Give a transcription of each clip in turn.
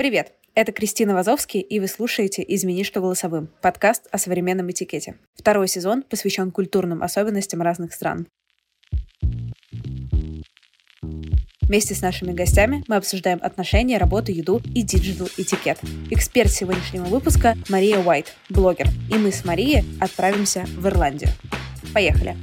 Привет! Это Кристина Вазовски, и вы слушаете «Извини, что голосовым» — подкаст о современном этикете. Второй сезон посвящен культурным особенностям разных стран. Вместе с нашими гостями мы обсуждаем отношения, работу, еду и диджитал-этикет. Эксперт сегодняшнего выпуска — Мария Уайт, блогер. И мы с Марией отправимся в Ирландию. Поехали!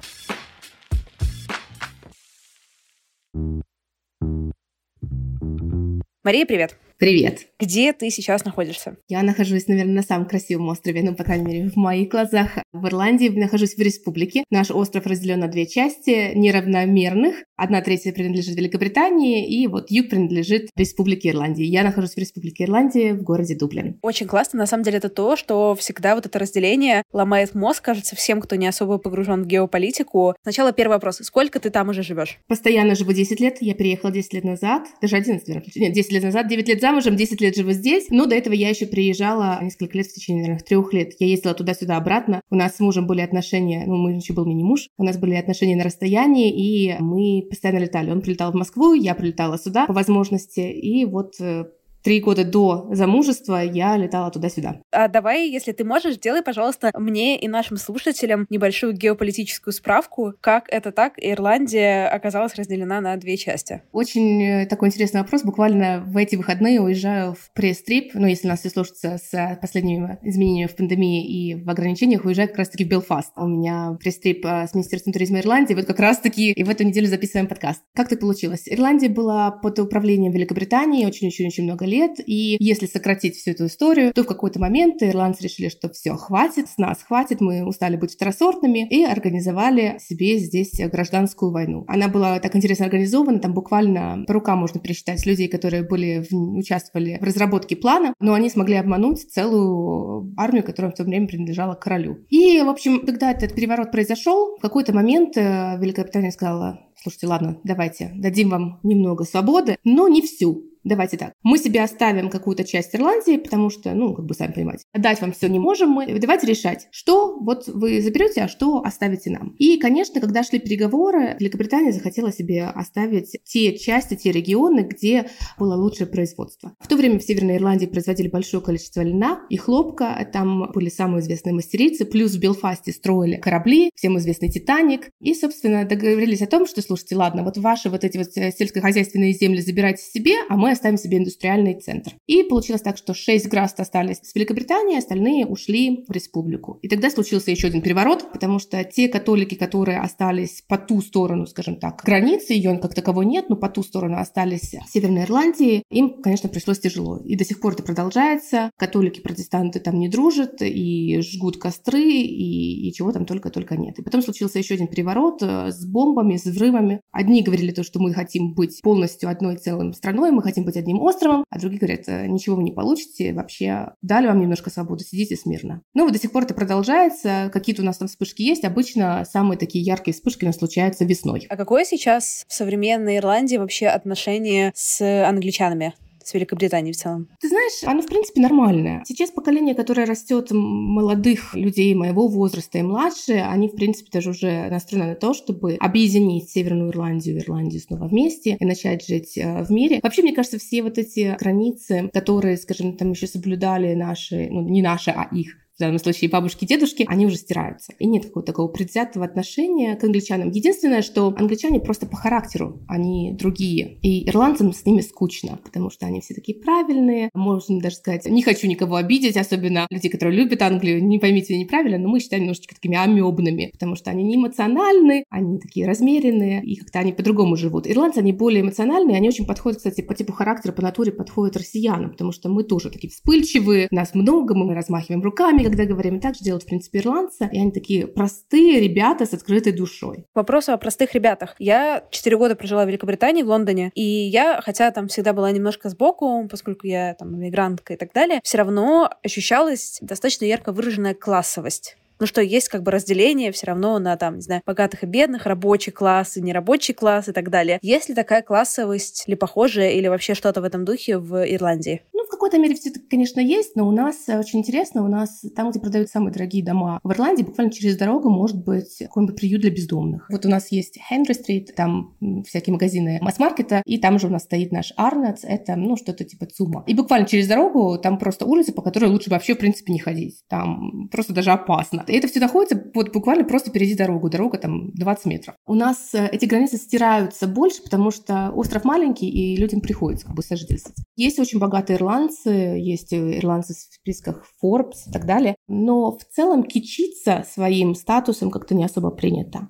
Мария, привет! Привет. Где ты сейчас находишься? Я нахожусь, наверное, на самом красивом острове, ну, по крайней мере, в моих глазах. В Ирландии нахожусь в республике. Наш остров разделен на две части, неравномерных. Одна третья принадлежит Великобритании, и вот юг принадлежит Республике Ирландии. Я нахожусь в Республике Ирландии в городе Дублин. Очень классно. На самом деле это то, что всегда вот это разделение ломает мозг, кажется, всем, кто не особо погружен в геополитику. Сначала первый вопрос. Сколько ты там уже живешь? Постоянно живу 10 лет. Я переехала 10 лет назад. Даже 11, наверное. Нет, 10 лет назад, 9 лет замужем, 10 лет живу здесь. Но до этого я еще приезжала несколько лет в течение, наверное, трех лет. Я ездила туда-сюда обратно. У нас с мужем были отношения, ну, мы еще был мини-муж. У нас были отношения на расстоянии, и мы постоянно летали. Он прилетал в Москву, я прилетала сюда по возможности. И вот э, три года до замужества я летала туда-сюда. А давай, если ты можешь, сделай, пожалуйста, мне и нашим слушателям небольшую геополитическую справку, как это так Ирландия оказалась разделена на две части. Очень э, такой интересный вопрос. Буквально в эти выходные уезжаю в пресс-трип, ну, если нас все слушается с последними изменениями в пандемии и в ограничениях, уезжаю как раз-таки в Белфаст. У меня пресс-трип э, с Министерством туризма Ирландии, вот как раз-таки и в эту неделю записываем подкаст. Как так получилось? Ирландия была под управлением Великобритании очень-очень-очень много лет, лет. И если сократить всю эту историю, то в какой-то момент ирландцы решили, что все, хватит, с нас хватит, мы устали быть второсортными, и организовали себе здесь гражданскую войну. Она была так интересно организована, там буквально по рукам можно пересчитать людей, которые были в, участвовали в разработке плана, но они смогли обмануть целую армию, которая в то время принадлежала королю. И, в общем, когда этот переворот произошел, в какой-то момент э, Великобритания сказала, слушайте, ладно, давайте, дадим вам немного свободы, но не всю. Давайте так. Мы себе оставим какую-то часть Ирландии, потому что, ну, как бы сами понимаете, дать вам все не можем мы. Давайте решать, что вот вы заберете, а что оставите нам. И, конечно, когда шли переговоры, Великобритания захотела себе оставить те части, те регионы, где было лучшее производство. В то время в Северной Ирландии производили большое количество льна и хлопка. Там были самые известные мастерицы. Плюс в Белфасте строили корабли, всем известный Титаник. И, собственно, договорились о том, что, слушайте, ладно, вот ваши вот эти вот э, сельскохозяйственные земли забирайте себе, а мы оставим себе индустриальный центр. И получилось так, что шесть граст остались с Великобритании, остальные ушли в республику. И тогда случился еще один переворот, потому что те католики, которые остались по ту сторону, скажем так, границы, ее как таковой нет, но по ту сторону остались в Северной Ирландии, им, конечно, пришлось тяжело. И до сих пор это продолжается. Католики, протестанты там не дружат и жгут костры, и, и чего там только-только нет. И потом случился еще один переворот э, с бомбами, с взрывами. Одни говорили то, что мы хотим быть полностью одной целой страной, мы хотим быть одним островом, а другие говорят, «Э, ничего вы не получите, вообще дали вам немножко свободы, сидите смирно. Ну, вот до сих пор это продолжается, какие-то у нас там вспышки есть, обычно самые такие яркие вспышки у нас случаются весной. А какое сейчас в современной Ирландии вообще отношение с англичанами? С Великобританией в целом? Ты знаешь, оно, в принципе, нормальное. Сейчас поколение, которое растет молодых людей моего возраста и младше, они, в принципе, даже уже настроены на то, чтобы объединить Северную Ирландию и Ирландию снова вместе и начать жить э, в мире. Вообще, мне кажется, все вот эти границы, которые, скажем, там еще соблюдали наши, ну, не наши, а их в данном случае бабушки и дедушки, они уже стираются. И нет какого-то такого предвзятого отношения к англичанам. Единственное, что англичане просто по характеру, они другие. И ирландцам с ними скучно, потому что они все такие правильные. Можно даже сказать, не хочу никого обидеть, особенно людей, которые любят Англию. Не поймите меня неправильно, но мы считаем немножечко такими амебными, потому что они не эмоциональны, они такие размеренные, и как-то они по-другому живут. Ирландцы, они более эмоциональные, они очень подходят, кстати, по типу характера, по натуре подходят россиянам, потому что мы тоже такие вспыльчивые, нас много, мы размахиваем руками, когда говорим, так же делают, в принципе, ирландцы, и они такие простые ребята с открытой душой. Вопрос о простых ребятах. Я четыре года прожила в Великобритании, в Лондоне, и я, хотя там всегда была немножко сбоку, поскольку я там иммигрантка и так далее, все равно ощущалась достаточно ярко выраженная классовость ну что, есть как бы разделение все равно на там, не знаю, богатых и бедных, рабочий класс и нерабочий класс и так далее. Есть ли такая классовость или похожая, или вообще что-то в этом духе в Ирландии? В какой-то мере все это, конечно, есть, но у нас э, очень интересно, у нас там, где продают самые дорогие дома в Ирландии, буквально через дорогу может быть какой-нибудь приют для бездомных. Вот у нас есть Хенри Стрит, там всякие магазины масс-маркета, и там же у нас стоит наш Арнац, это, ну, что-то типа ЦУМа. И буквально через дорогу там просто улица, по которой лучше вообще, в принципе, не ходить. Там просто даже опасно. И это все находится вот буквально просто впереди дорогу. Дорога там 20 метров. У нас э, эти границы стираются больше, потому что остров маленький, и людям приходится как бы сожительствовать. Есть очень богатые ирландцы, есть ирландцы в списках Forbes и так далее. Но в целом кичиться своим статусом как-то не особо принято.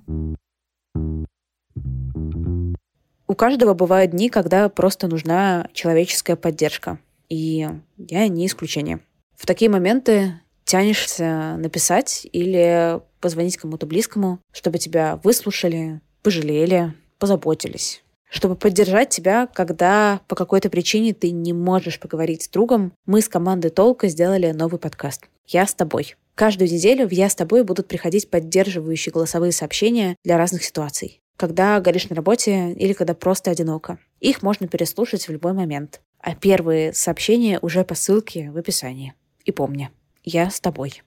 У каждого бывают дни, когда просто нужна человеческая поддержка. И я не исключение. В такие моменты тянешься написать или позвонить кому-то близкому, чтобы тебя выслушали, пожалели, позаботились. Чтобы поддержать тебя, когда по какой-то причине ты не можешь поговорить с другом, мы с командой Толка сделали новый подкаст «Я с тобой». Каждую неделю в «Я с тобой» будут приходить поддерживающие голосовые сообщения для разных ситуаций. Когда горишь на работе или когда просто одиноко. Их можно переслушать в любой момент. А первые сообщения уже по ссылке в описании. И помни, я с тобой.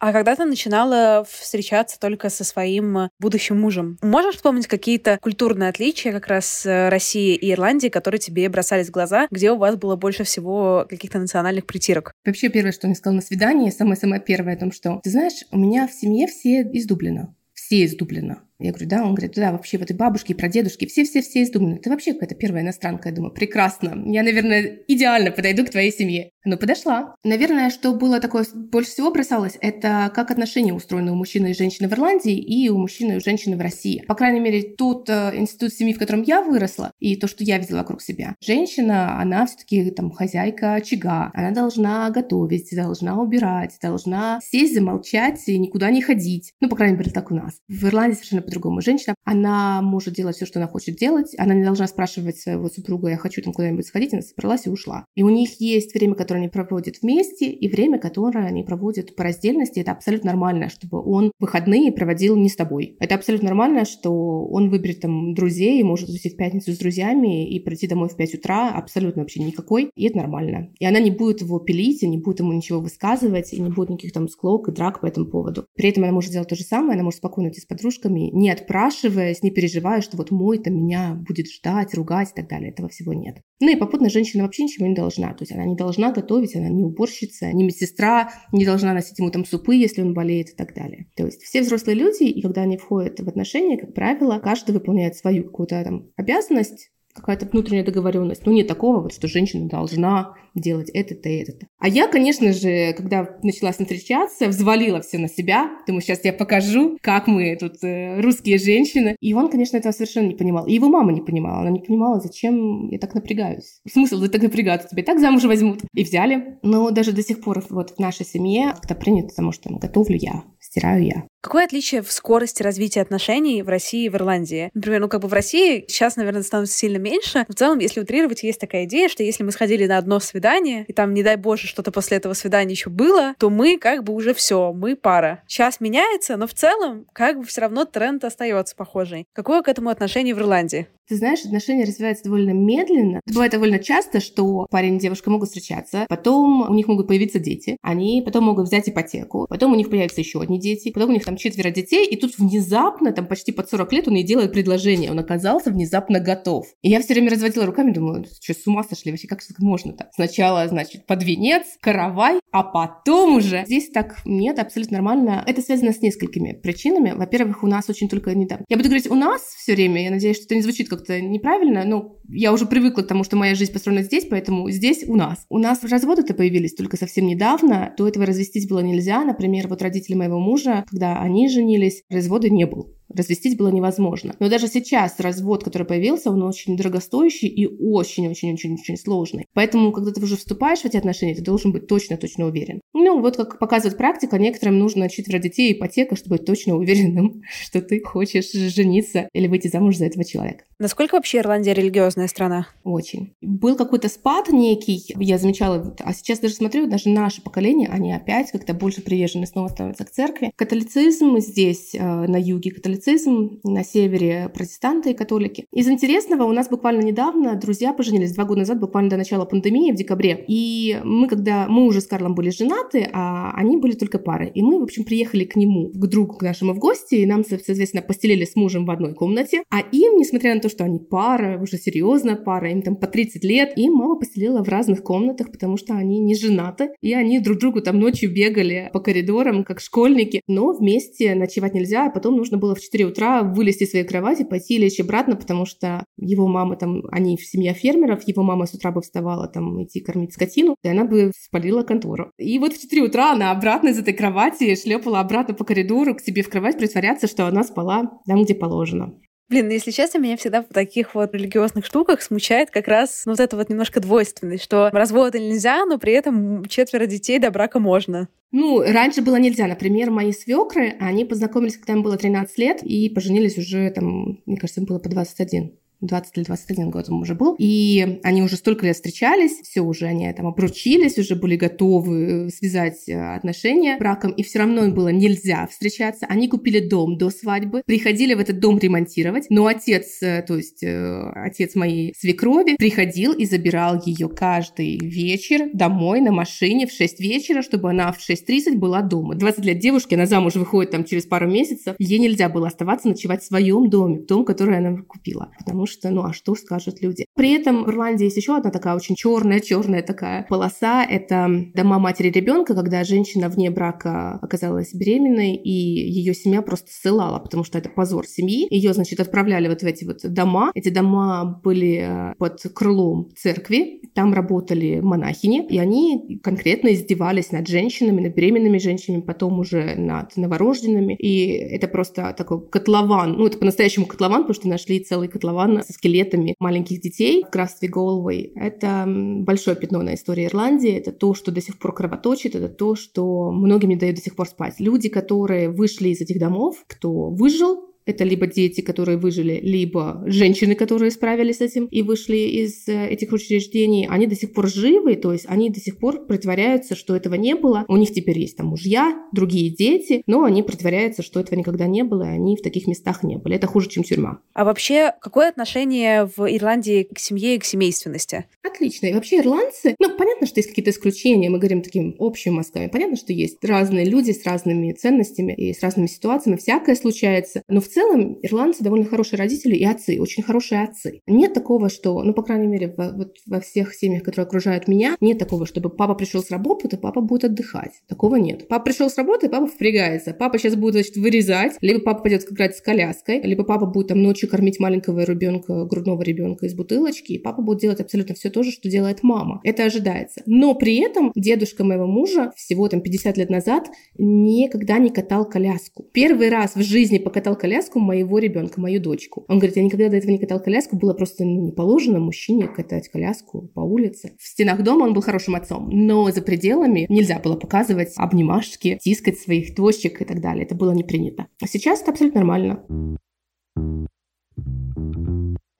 А когда ты начинала встречаться только со своим будущим мужем, можешь вспомнить какие-то культурные отличия как раз э, России и Ирландии, которые тебе бросались в глаза, где у вас было больше всего каких-то национальных притирок? Вообще, первое, что он сказал на свидании, самое-самое первое о том, что, ты знаешь, у меня в семье все из Дублина. Все из Дублина. Я говорю, да, он говорит, да, вообще вот и бабушки, и прадедушки, все-все-все из Дублина. Ты вообще какая-то первая иностранка, я думаю, прекрасно. Я, наверное, идеально подойду к твоей семье. Ну, подошла. Наверное, что было такое, больше всего бросалось, это как отношения устроены у мужчины и женщины в Ирландии и у мужчины и женщины в России. По крайней мере, тот э, институт семьи, в котором я выросла, и то, что я видела вокруг себя. Женщина, она все-таки там хозяйка очага, она должна готовить, должна убирать, должна сесть, замолчать и никуда не ходить. Ну, по крайней мере, так у нас. В Ирландии совершенно по-другому. Женщина, она может делать все, что она хочет делать, она не должна спрашивать своего супруга, я хочу там куда-нибудь сходить, она собралась и ушла. И у них есть время, которое они проводят вместе, и время, которое они проводят по раздельности. Это абсолютно нормально, чтобы он выходные проводил не с тобой. Это абсолютно нормально, что он выберет там друзей, может уйти в пятницу с друзьями и прийти домой в 5 утра, абсолютно вообще никакой, и это нормально. И она не будет его пилить, и не будет ему ничего высказывать, и не будет никаких там склок и драк по этому поводу. При этом она может делать то же самое, она может спокойно идти с подружками, не отпрашиваясь, не переживая, что вот мой там меня будет ждать, ругать и так далее. Этого всего нет. Ну и попутно женщина вообще ничего не должна. То есть она не должна готовить, она не уборщица, не медсестра, не должна носить ему там супы, если он болеет и так далее. То есть все взрослые люди, и когда они входят в отношения, как правило, каждый выполняет свою какую-то там обязанность, какая-то внутренняя договоренность. Ну, нет такого, вот, что женщина должна делать это-то и это-то. А я, конечно же, когда начала с ним встречаться, взвалила все на себя. Думаю, сейчас я покажу, как мы тут э, русские женщины. И он, конечно, этого совершенно не понимал. И его мама не понимала. Она не понимала, зачем я так напрягаюсь. Смысл так напрягаться? Тебя и так замуж возьмут. И взяли. Но даже до сих пор вот в нашей семье как-то принято, потому что готовлю я, стираю я. Какое отличие в скорости развития отношений в России и в Ирландии? Например, ну как бы в России сейчас, наверное, становится сильно меньше. В целом, если утрировать, есть такая идея, что если мы сходили на одно свидание, и там, не дай боже, что-то после этого свидания еще было, то мы как бы уже все, мы пара. Сейчас меняется, но в целом как бы все равно тренд остается похожий. Какое к этому отношение в Ирландии? Ты знаешь, отношения развиваются довольно медленно. Бывает довольно часто, что парень и девушка могут встречаться, потом у них могут появиться дети, они потом могут взять ипотеку, потом у них появятся еще одни дети, потом у них там четверо детей, и тут внезапно, там почти под 40 лет он ей делает предложение, он оказался внезапно готов. И я все время разводила руками, думаю, что с ума сошли вообще, как можно-то? Сначала, значит, под венец, каравай, а потом уже. Здесь так нет, абсолютно нормально. Это связано с несколькими причинами. Во-первых, у нас очень только недавно. Я буду говорить у нас все время, я надеюсь, что это не звучит как как-то неправильно, но я уже привыкла к тому, что моя жизнь построена здесь, поэтому здесь у нас. У нас разводы-то появились только совсем недавно, до этого развестись было нельзя. Например, вот родители моего мужа, когда они женились, развода не был развестись было невозможно. Но даже сейчас развод, который появился, он очень дорогостоящий и очень-очень-очень-очень сложный. Поэтому, когда ты уже вступаешь в эти отношения, ты должен быть точно-точно уверен. Ну, вот как показывает практика, некоторым нужно четверо детей ипотека, чтобы быть точно уверенным, что ты хочешь жениться или выйти замуж за этого человека. Насколько вообще Ирландия религиозная страна? Очень. Был какой-то спад некий, я замечала, а сейчас даже смотрю, даже наше поколение, они опять как-то больше привержены снова становятся к церкви. Католицизм здесь, э, на юге, католицизм католицизм, на севере протестанты и католики. Из интересного, у нас буквально недавно друзья поженились, два года назад, буквально до начала пандемии, в декабре. И мы, когда мы уже с Карлом были женаты, а они были только пары. И мы, в общем, приехали к нему, к другу к нашему в гости, и нам, соответственно, постелили с мужем в одной комнате. А им, несмотря на то, что они пара, уже серьезная пара, им там по 30 лет, им мама поселила в разных комнатах, потому что они не женаты, и они друг другу там ночью бегали по коридорам, как школьники, но вместе ночевать нельзя, а потом нужно было в 4 утра вылезти из своей кровати, пойти лечь обратно, потому что его мама там, они семья фермеров, его мама с утра бы вставала там идти кормить скотину, и она бы спалила контору. И вот в 4 утра она обратно из этой кровати шлепала обратно по коридору к себе в кровать, притворяться, что она спала там, где положено. Блин, ну, если честно, меня всегда в таких вот религиозных штуках смущает как раз ну, вот это вот немножко двойственность, что развода нельзя, но при этом четверо детей до брака можно. Ну, раньше было нельзя. Например, мои свекры, они познакомились, когда им было 13 лет, и поженились уже, там, мне кажется, им было по 21. 20 или 21 год ему уже был. И они уже столько лет встречались, все уже они там обручились, уже были готовы э, связать э, отношения браком, и все равно им было нельзя встречаться. Они купили дом до свадьбы, приходили в этот дом ремонтировать, но отец, э, то есть отец моей свекрови, приходил и забирал ее каждый вечер домой на машине в 6 вечера, чтобы она в 6.30 была дома. 20 лет девушки, она замуж выходит там через пару месяцев, ей нельзя было оставаться ночевать в своем доме, в том, который она купила, потому что, ну а что скажут люди? При этом в Ирландии есть еще одна такая очень черная, черная такая полоса. Это дома матери ребенка, когда женщина вне брака оказалась беременной, и ее семья просто ссылала, потому что это позор семьи. Ее, значит, отправляли вот в эти вот дома. Эти дома были э, под крылом церкви, там работали монахини, и они конкретно издевались над женщинами, над беременными женщинами, потом уже над новорожденными. И это просто такой котлован. Ну, это по-настоящему котлован, потому что нашли целый котлован со скелетами маленьких детей в графстве Голвей. Это большое пятно на истории Ирландии. Это то, что до сих пор кровоточит, это то, что многим не дает до сих пор спать. Люди, которые вышли из этих домов, кто выжил, это либо дети, которые выжили, либо женщины, которые справились с этим и вышли из э, этих учреждений. Они до сих пор живы, то есть они до сих пор притворяются, что этого не было. У них теперь есть там мужья, другие дети, но они притворяются, что этого никогда не было, и они в таких местах не были. Это хуже, чем тюрьма. А вообще, какое отношение в Ирландии к семье и к семейственности? Отлично. И вообще ирландцы, ну, понятно, что есть какие-то исключения, мы говорим таким общим мазками. Понятно, что есть разные люди с разными ценностями и с разными ситуациями, всякое случается. Но в целом ирландцы довольно хорошие родители и отцы, очень хорошие отцы. Нет такого, что, ну, по крайней мере, во, вот во всех семьях, которые окружают меня, нет такого, чтобы папа пришел с работы, то папа будет отдыхать. Такого нет. Папа пришел с работы, папа впрягается. Папа сейчас будет, значит, вырезать, либо папа пойдет играть с коляской, либо папа будет там ночью кормить маленького ребенка, грудного ребенка из бутылочки, и папа будет делать абсолютно все то же, что делает мама. Это ожидается. Но при этом дедушка моего мужа всего там 50 лет назад никогда не катал коляску. Первый раз в жизни покатал коляску коляску моего ребенка, мою дочку. Он говорит, я никогда до этого не катал коляску, было просто ну, не положено мужчине катать коляску по улице. В стенах дома он был хорошим отцом, но за пределами нельзя было показывать обнимашки, тискать своих дочек и так далее. Это было не принято. А сейчас это абсолютно нормально.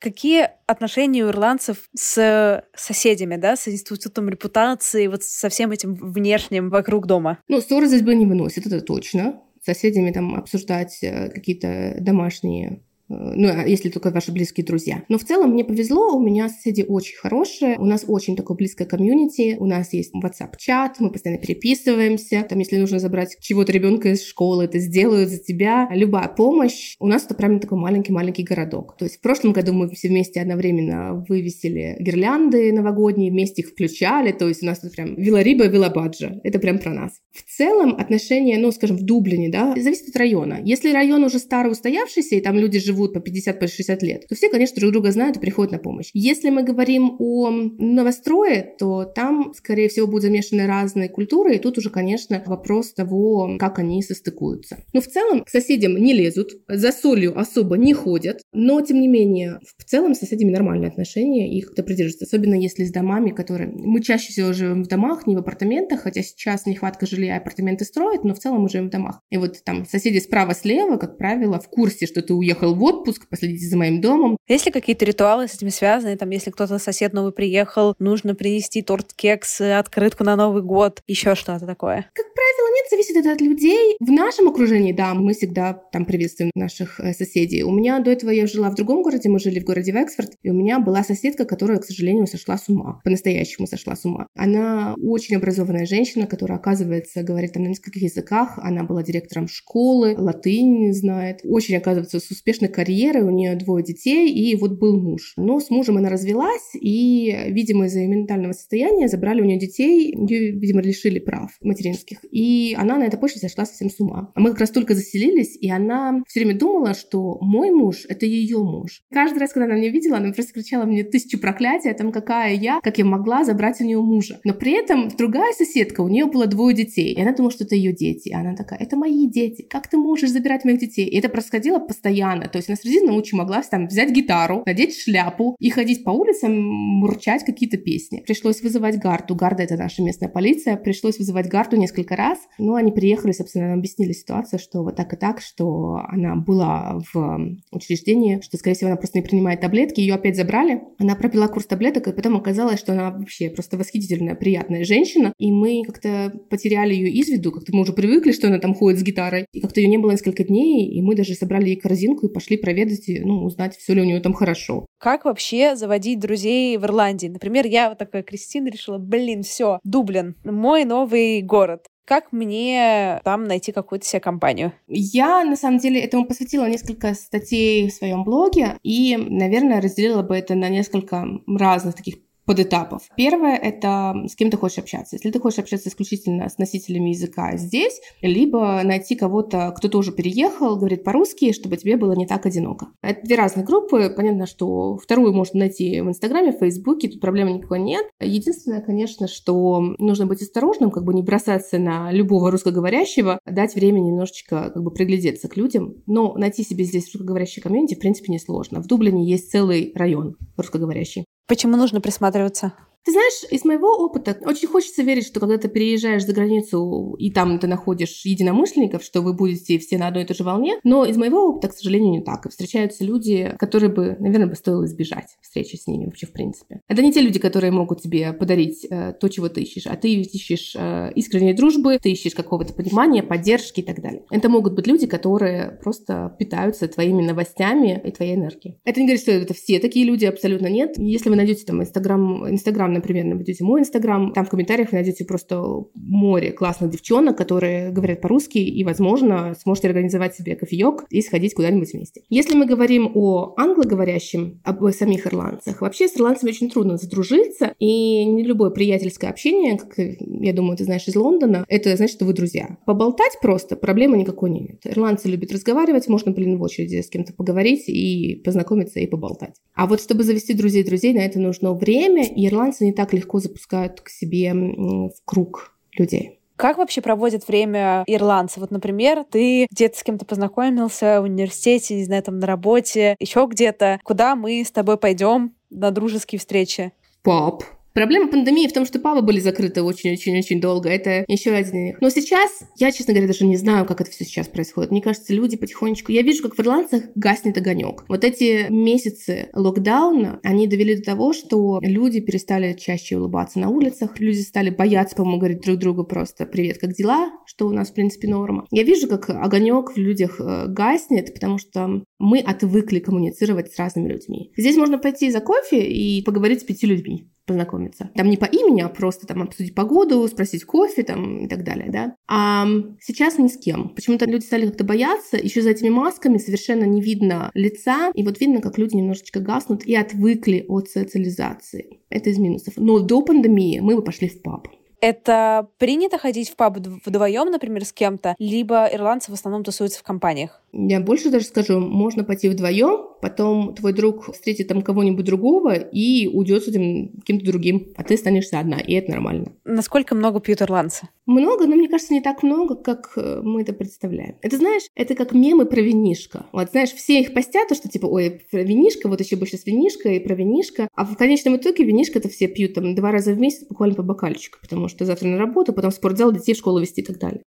Какие отношения у ирландцев с соседями, да, с институтом репутации, вот со всем этим внешним вокруг дома? Ну, ссоры здесь бы не выносит, это точно соседями там обсуждать э, какие-то домашние ну, а если только ваши близкие друзья. Но в целом мне повезло, у меня соседи очень хорошие, у нас очень такое близкое комьюнити, у нас есть WhatsApp-чат, мы постоянно переписываемся, там, если нужно забрать чего-то ребенка из школы, это сделают за тебя, любая помощь. У нас это прям такой маленький-маленький городок. То есть в прошлом году мы все вместе одновременно вывесили гирлянды новогодние, вместе их включали, то есть у нас тут прям Вилариба и Вилабаджа, это прям про нас. В целом отношения, ну, скажем, в Дублине, да, зависит от района. Если район уже старый устоявшийся, и там люди живут живут по 50, по 60 лет, то все, конечно, друг друга знают и приходят на помощь. Если мы говорим о новострое, то там, скорее всего, будут замешаны разные культуры, и тут уже, конечно, вопрос того, как они состыкуются. Но в целом к соседям не лезут, за солью особо не ходят, но, тем не менее, в целом с соседями нормальные отношения, их кто придерживается, особенно если с домами, которые... Мы чаще всего живем в домах, не в апартаментах, хотя сейчас нехватка жилья, апартаменты строят, но в целом мы живем в домах. И вот там соседи справа-слева, как правило, в курсе, что ты уехал в отпуск, последите за моим домом. Есть ли какие-то ритуалы с этим связаны? Там, если кто-то сосед новый приехал, нужно принести торт, кекс, открытку на Новый год, еще что-то такое? Как правило, нет, зависит это от людей. В нашем окружении, да, мы всегда там приветствуем наших э, соседей. У меня до этого я жила в другом городе, мы жили в городе Вексфорд, и у меня была соседка, которая, к сожалению, сошла с ума. По-настоящему сошла с ума. Она очень образованная женщина, которая, оказывается, говорит там на нескольких языках. Она была директором школы, латынь знает. Очень, оказывается, с успешной карьерой. У нее двое детей, и вот был муж. Но с мужем она развелась, и, видимо, из-за ее ментального состояния забрали у нее детей, ее, видимо, лишили прав материнских. И она на этой почве сошла совсем с ума. А мы как раз только заселились, и она все время думала, что мой муж — это ее муж. Каждый раз, когда она меня видела, она просто кричала мне тысячу проклятий, там какая я, как я могла забрать у нее мужа. Но при этом другая соседка, у нее было двое детей, и она думала, что это ее дети. И она такая, это мои дети, как ты можешь забирать моих детей? И это происходило постоянно. То есть она среди ночи могла там взять гитару, надеть шляпу и ходить по улицам, мурчать какие-то песни. Пришлось вызывать Гарту. Гарда — это наша местная полиция. Пришлось вызывать Гарту несколько раз. Но они приехали, собственно, объяснили ситуацию, что вот так и так, что она была в учреждении, что, скорее всего, она просто не принимает таблетки. Ее опять забрали. Она пропила курс таблеток, и потом оказалось, что она вообще просто восхитительная, приятная женщина. И мы как-то потеряли ее из виду. Как-то мы уже привыкли, что она там ходит с гитарой. И как-то ее не было несколько дней, и мы даже собрали ей корзинку и пошли проведать, ну, узнать, все ли у нее там хорошо. Как вообще заводить друзей в Ирландии? Например, я вот такая Кристина решила, блин, все, Дублин, мой новый город. Как мне там найти какую-то себе компанию? Я, на самом деле, этому посвятила несколько статей в своем блоге и, наверное, разделила бы это на несколько разных таких подэтапов. Первое — это с кем ты хочешь общаться. Если ты хочешь общаться исключительно с носителями языка здесь, либо найти кого-то, кто тоже переехал, говорит по-русски, чтобы тебе было не так одиноко. Это две разные группы. Понятно, что вторую можно найти в Инстаграме, в Фейсбуке, тут проблемы никакой нет. Единственное, конечно, что нужно быть осторожным, как бы не бросаться на любого русскоговорящего, дать время немножечко как бы приглядеться к людям. Но найти себе здесь русскоговорящий комьюнити, в принципе, несложно. В Дублине есть целый район русскоговорящий. Почему нужно присматриваться? Ты знаешь, из моего опыта очень хочется верить, что когда ты переезжаешь за границу и там ты находишь единомышленников, что вы будете все на одной и той же волне, но из моего опыта, к сожалению, не так. Встречаются люди, которые бы, наверное, бы стоило избежать встречи с ними вообще в принципе. Это не те люди, которые могут тебе подарить э, то, чего ты ищешь, а ты ищешь э, искренней дружбы, ты ищешь какого-то понимания, поддержки и так далее. Это могут быть люди, которые просто питаются твоими новостями и твоей энергией. Это не говорит, что это все такие люди, абсолютно нет. Если вы найдете там Инстаграм, Инстаграм Инстаграм, например, найдете мой Инстаграм, там в комментариях вы найдете просто море классных девчонок, которые говорят по-русски, и, возможно, сможете организовать себе кофеек и сходить куда-нибудь вместе. Если мы говорим о англоговорящем, об самих ирландцах, вообще с ирландцами очень трудно задружиться, и не любое приятельское общение, как, я думаю, ты знаешь из Лондона, это значит, что вы друзья. Поболтать просто проблемы никакой нет. Ирландцы любят разговаривать, можно, блин, в очереди с кем-то поговорить и познакомиться и поболтать. А вот чтобы завести друзей-друзей, на это нужно время, и ирландцы ирландцы не так легко запускают к себе в круг людей. Как вообще проводят время ирландцы? Вот, например, ты где-то с кем-то познакомился в университете, не знаю, там на работе, еще где-то. Куда мы с тобой пойдем на дружеские встречи? Пап, Проблема пандемии в том, что пабы были закрыты очень-очень-очень долго. Это еще один. Но сейчас, я, честно говоря, даже не знаю, как это все сейчас происходит. Мне кажется, люди потихонечку... Я вижу, как в ирландцах гаснет огонек. Вот эти месяцы локдауна, они довели до того, что люди перестали чаще улыбаться на улицах. Люди стали бояться, по-моему, говорить друг другу просто «Привет, как дела?» Что у нас, в принципе, норма. Я вижу, как огонек в людях э, гаснет, потому что мы отвыкли коммуницировать с разными людьми. Здесь можно пойти за кофе и поговорить с пяти людьми познакомиться. Там не по имени, а просто там обсудить погоду, спросить кофе там и так далее, да. А сейчас ни с кем. Почему-то люди стали как-то бояться, еще за этими масками совершенно не видно лица, и вот видно, как люди немножечко гаснут и отвыкли от социализации. Это из минусов. Но до пандемии мы бы пошли в паб. Это принято ходить в паб вдвоем, например, с кем-то, либо ирландцы в основном тусуются в компаниях? Я больше даже скажу, можно пойти вдвоем, потом твой друг встретит там кого-нибудь другого и уйдет с этим кем-то другим, а ты останешься одна, и это нормально. Насколько много пьют ирландцы? Много, но мне кажется, не так много, как э, мы это представляем. Это, знаешь, это как мемы про винишко. Вот, знаешь, все их постят, то, что типа, ой, про винишко, вот еще больше с винишко и про винишко. А в конечном итоге винишко-то все пьют там два раза в месяц буквально по бокальчику, потому что завтра на работу, потом в спортзал, детей в школу вести и так далее.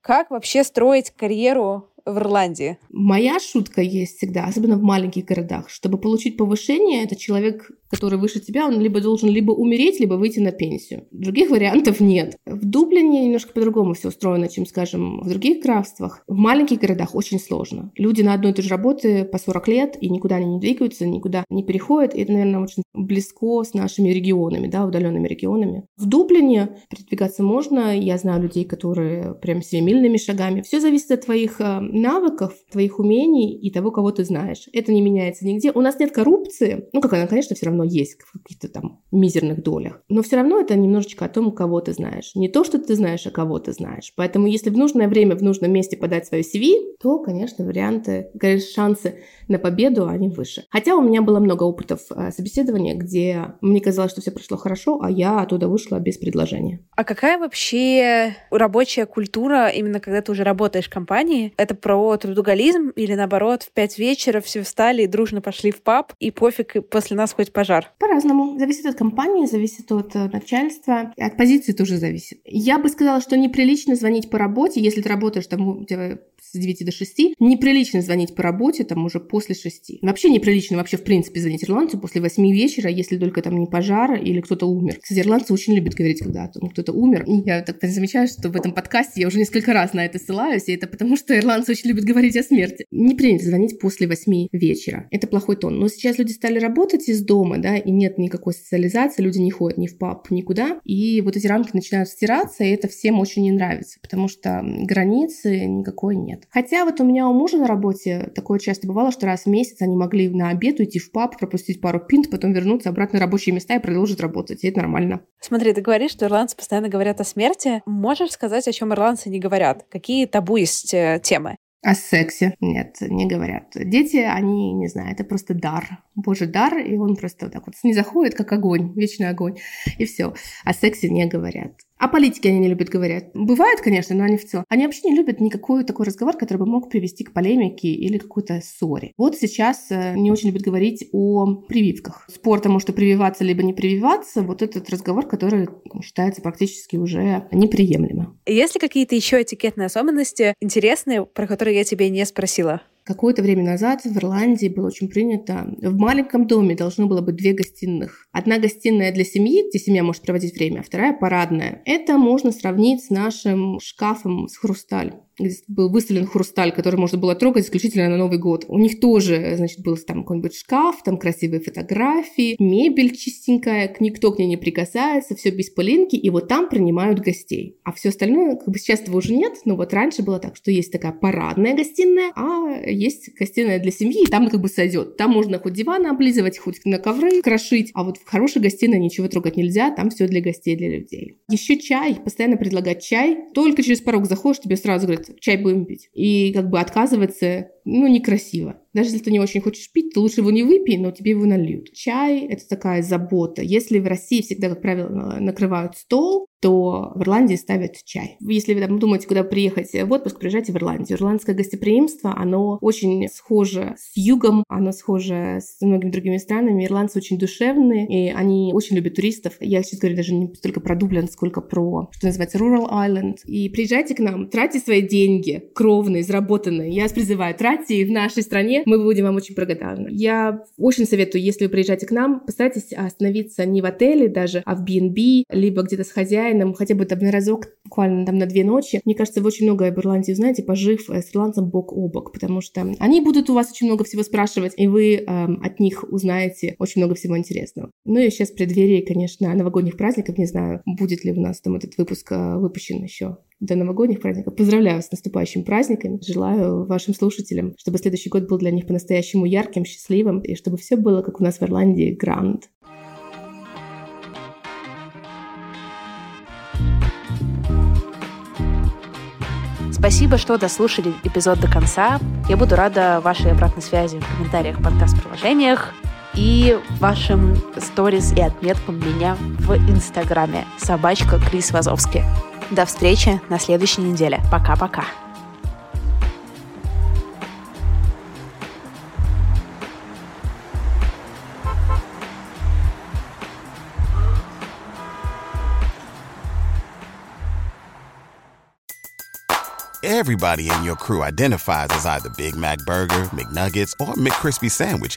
Как вообще строить карьеру в Ирландии? Моя шутка есть всегда, особенно в маленьких городах. Чтобы получить повышение, это человек, который выше тебя, он либо должен либо умереть, либо выйти на пенсию. Других вариантов нет. В Дублине немножко по-другому все устроено, чем, скажем, в других графствах. В маленьких городах очень сложно. Люди на одной и той же работе по 40 лет, и никуда они не двигаются, никуда не переходят. И это, наверное, очень близко с нашими регионами, да, удаленными регионами. В Дублине передвигаться можно. Я знаю людей, которые прям семимильными шагами. Все зависит от твоих э, навыков, твоих умений и того, кого ты знаешь. Это не меняется нигде. У нас нет коррупции. Ну, как она, конечно, все равно есть в каких-то там мизерных долях. Но все равно это немножечко о том, кого ты знаешь. Не то, что ты знаешь, а кого ты знаешь. Поэтому если в нужное время, в нужном месте подать свое CV, то, конечно, варианты, конечно, шансы на победу, они выше. Хотя у меня было много опытов э, собеседования, где мне казалось, что все прошло хорошо, а я оттуда вышла без предложения. А какая вообще рабочая культура, именно когда ты уже работаешь в компании? Это про трудоголизм или наоборот, в пять вечера все встали и дружно пошли в паб, и пофиг, и после нас хоть пожар? По-разному. Зависит от компании, зависит от э, начальства, от позиции тоже зависит. Я бы сказала, что неприлично звонить по работе, если ты работаешь там с 9 до 6. Неприлично звонить по работе там уже после 6. Вообще неприлично вообще в принципе звонить ирландцу после 8 вечера, если только там не пожар или кто-то умер. Кстати, ирландцы очень любят говорить, когда кто-то умер. И я так замечаю, что в этом подкасте я уже несколько раз на это ссылаюсь, и это потому, что ирландцы очень любят говорить о смерти. Не принято звонить после 8 вечера. Это плохой тон. Но сейчас люди стали работать из дома, да, и нет никакой социализации, люди не ходят ни в паб, никуда. И вот эти рамки начинают стираться, и это всем очень не нравится, потому что границы никакой нет нет. Хотя вот у меня у мужа на работе такое часто бывало, что раз в месяц они могли на обед уйти в паб, пропустить пару пинт, потом вернуться обратно на рабочие места и продолжить работать. И это нормально. Смотри, ты говоришь, что ирландцы постоянно говорят о смерти. Можешь сказать, о чем ирландцы не говорят? Какие табу есть э, темы? О сексе. Нет, не говорят. Дети, они, не знаю, это просто дар. Божий дар, и он просто вот так вот не заходит, как огонь, вечный огонь, и все. О сексе не говорят. О политике они не любят говорить. Бывает, конечно, но они в целом. Они вообще не любят никакой такой разговор, который бы мог привести к полемике или какой-то ссоре. Вот сейчас э, не очень любят говорить о прививках. Спорта может прививаться либо не прививаться. Вот этот разговор, который считается практически уже неприемлемым. Есть ли какие-то еще этикетные особенности интересные, про которые я тебе не спросила? Какое-то время назад в Ирландии было очень принято, в маленьком доме должно было быть две гостиных. Одна гостиная для семьи, где семья может проводить время, а вторая парадная. Это можно сравнить с нашим шкафом с хрусталь где был выставлен хрусталь, который можно было трогать исключительно на Новый год. У них тоже, значит, был там какой-нибудь шкаф, там красивые фотографии, мебель чистенькая, никто к ней не прикасается, все без пылинки, и вот там принимают гостей. А все остальное, как бы сейчас этого уже нет, но вот раньше было так, что есть такая парадная гостиная, а есть гостиная для семьи, и там как бы сойдет. Там можно хоть диваны облизывать, хоть на ковры крошить, а вот в хорошей гостиной ничего трогать нельзя, там все для гостей, для людей. Еще чай, постоянно предлагать чай. Только через порог заходишь, тебе сразу говорят, чай будем пить. И как бы отказываться, ну, некрасиво. Даже если ты не очень хочешь пить, то лучше его не выпей, но тебе его нальют. Чай – это такая забота. Если в России всегда, как правило, накрывают стол, то в Ирландии ставят чай. Если вы там думаете, куда приехать в отпуск, приезжайте в Ирландию. Ирландское гостеприимство, оно очень схоже с югом, оно схоже с многими другими странами. Ирландцы очень душевные, и они очень любят туристов. Я сейчас говорю даже не столько про Дублин, сколько про, что называется, Rural Island. И приезжайте к нам, тратьте свои деньги, кровные, заработанные. Я вас призываю, тратьте их в нашей стране, мы будем вам очень благодарны. Я очень советую, если вы приезжаете к нам, постарайтесь остановиться не в отеле даже, а в B&B, либо где-то с хозяином, хотя бы там на разок, буквально там на две ночи. Мне кажется, вы очень много об Ирландии узнаете, пожив э, с ирландцем бок о бок, потому что они будут у вас очень много всего спрашивать, и вы эм, от них узнаете очень много всего интересного. Ну и сейчас в преддверии, конечно, новогодних праздников, не знаю, будет ли у нас там этот выпуск э, выпущен еще до новогодних праздников. Поздравляю с наступающими праздниками. Желаю вашим слушателям, чтобы следующий год был для них по-настоящему ярким, счастливым, и чтобы все было, как у нас в Ирландии, гранд. Спасибо, что дослушали эпизод до конца. Я буду рада вашей обратной связи в комментариях, подкаст-приложениях и вашим сторис и отметкам меня в Инстаграме. Собачка Крис Вазовский. До встречи на следующей неделе. Пока-пока. Everybody in your crew identifies as either Big Mac Burger, McNuggets, or McCrispy Sandwich.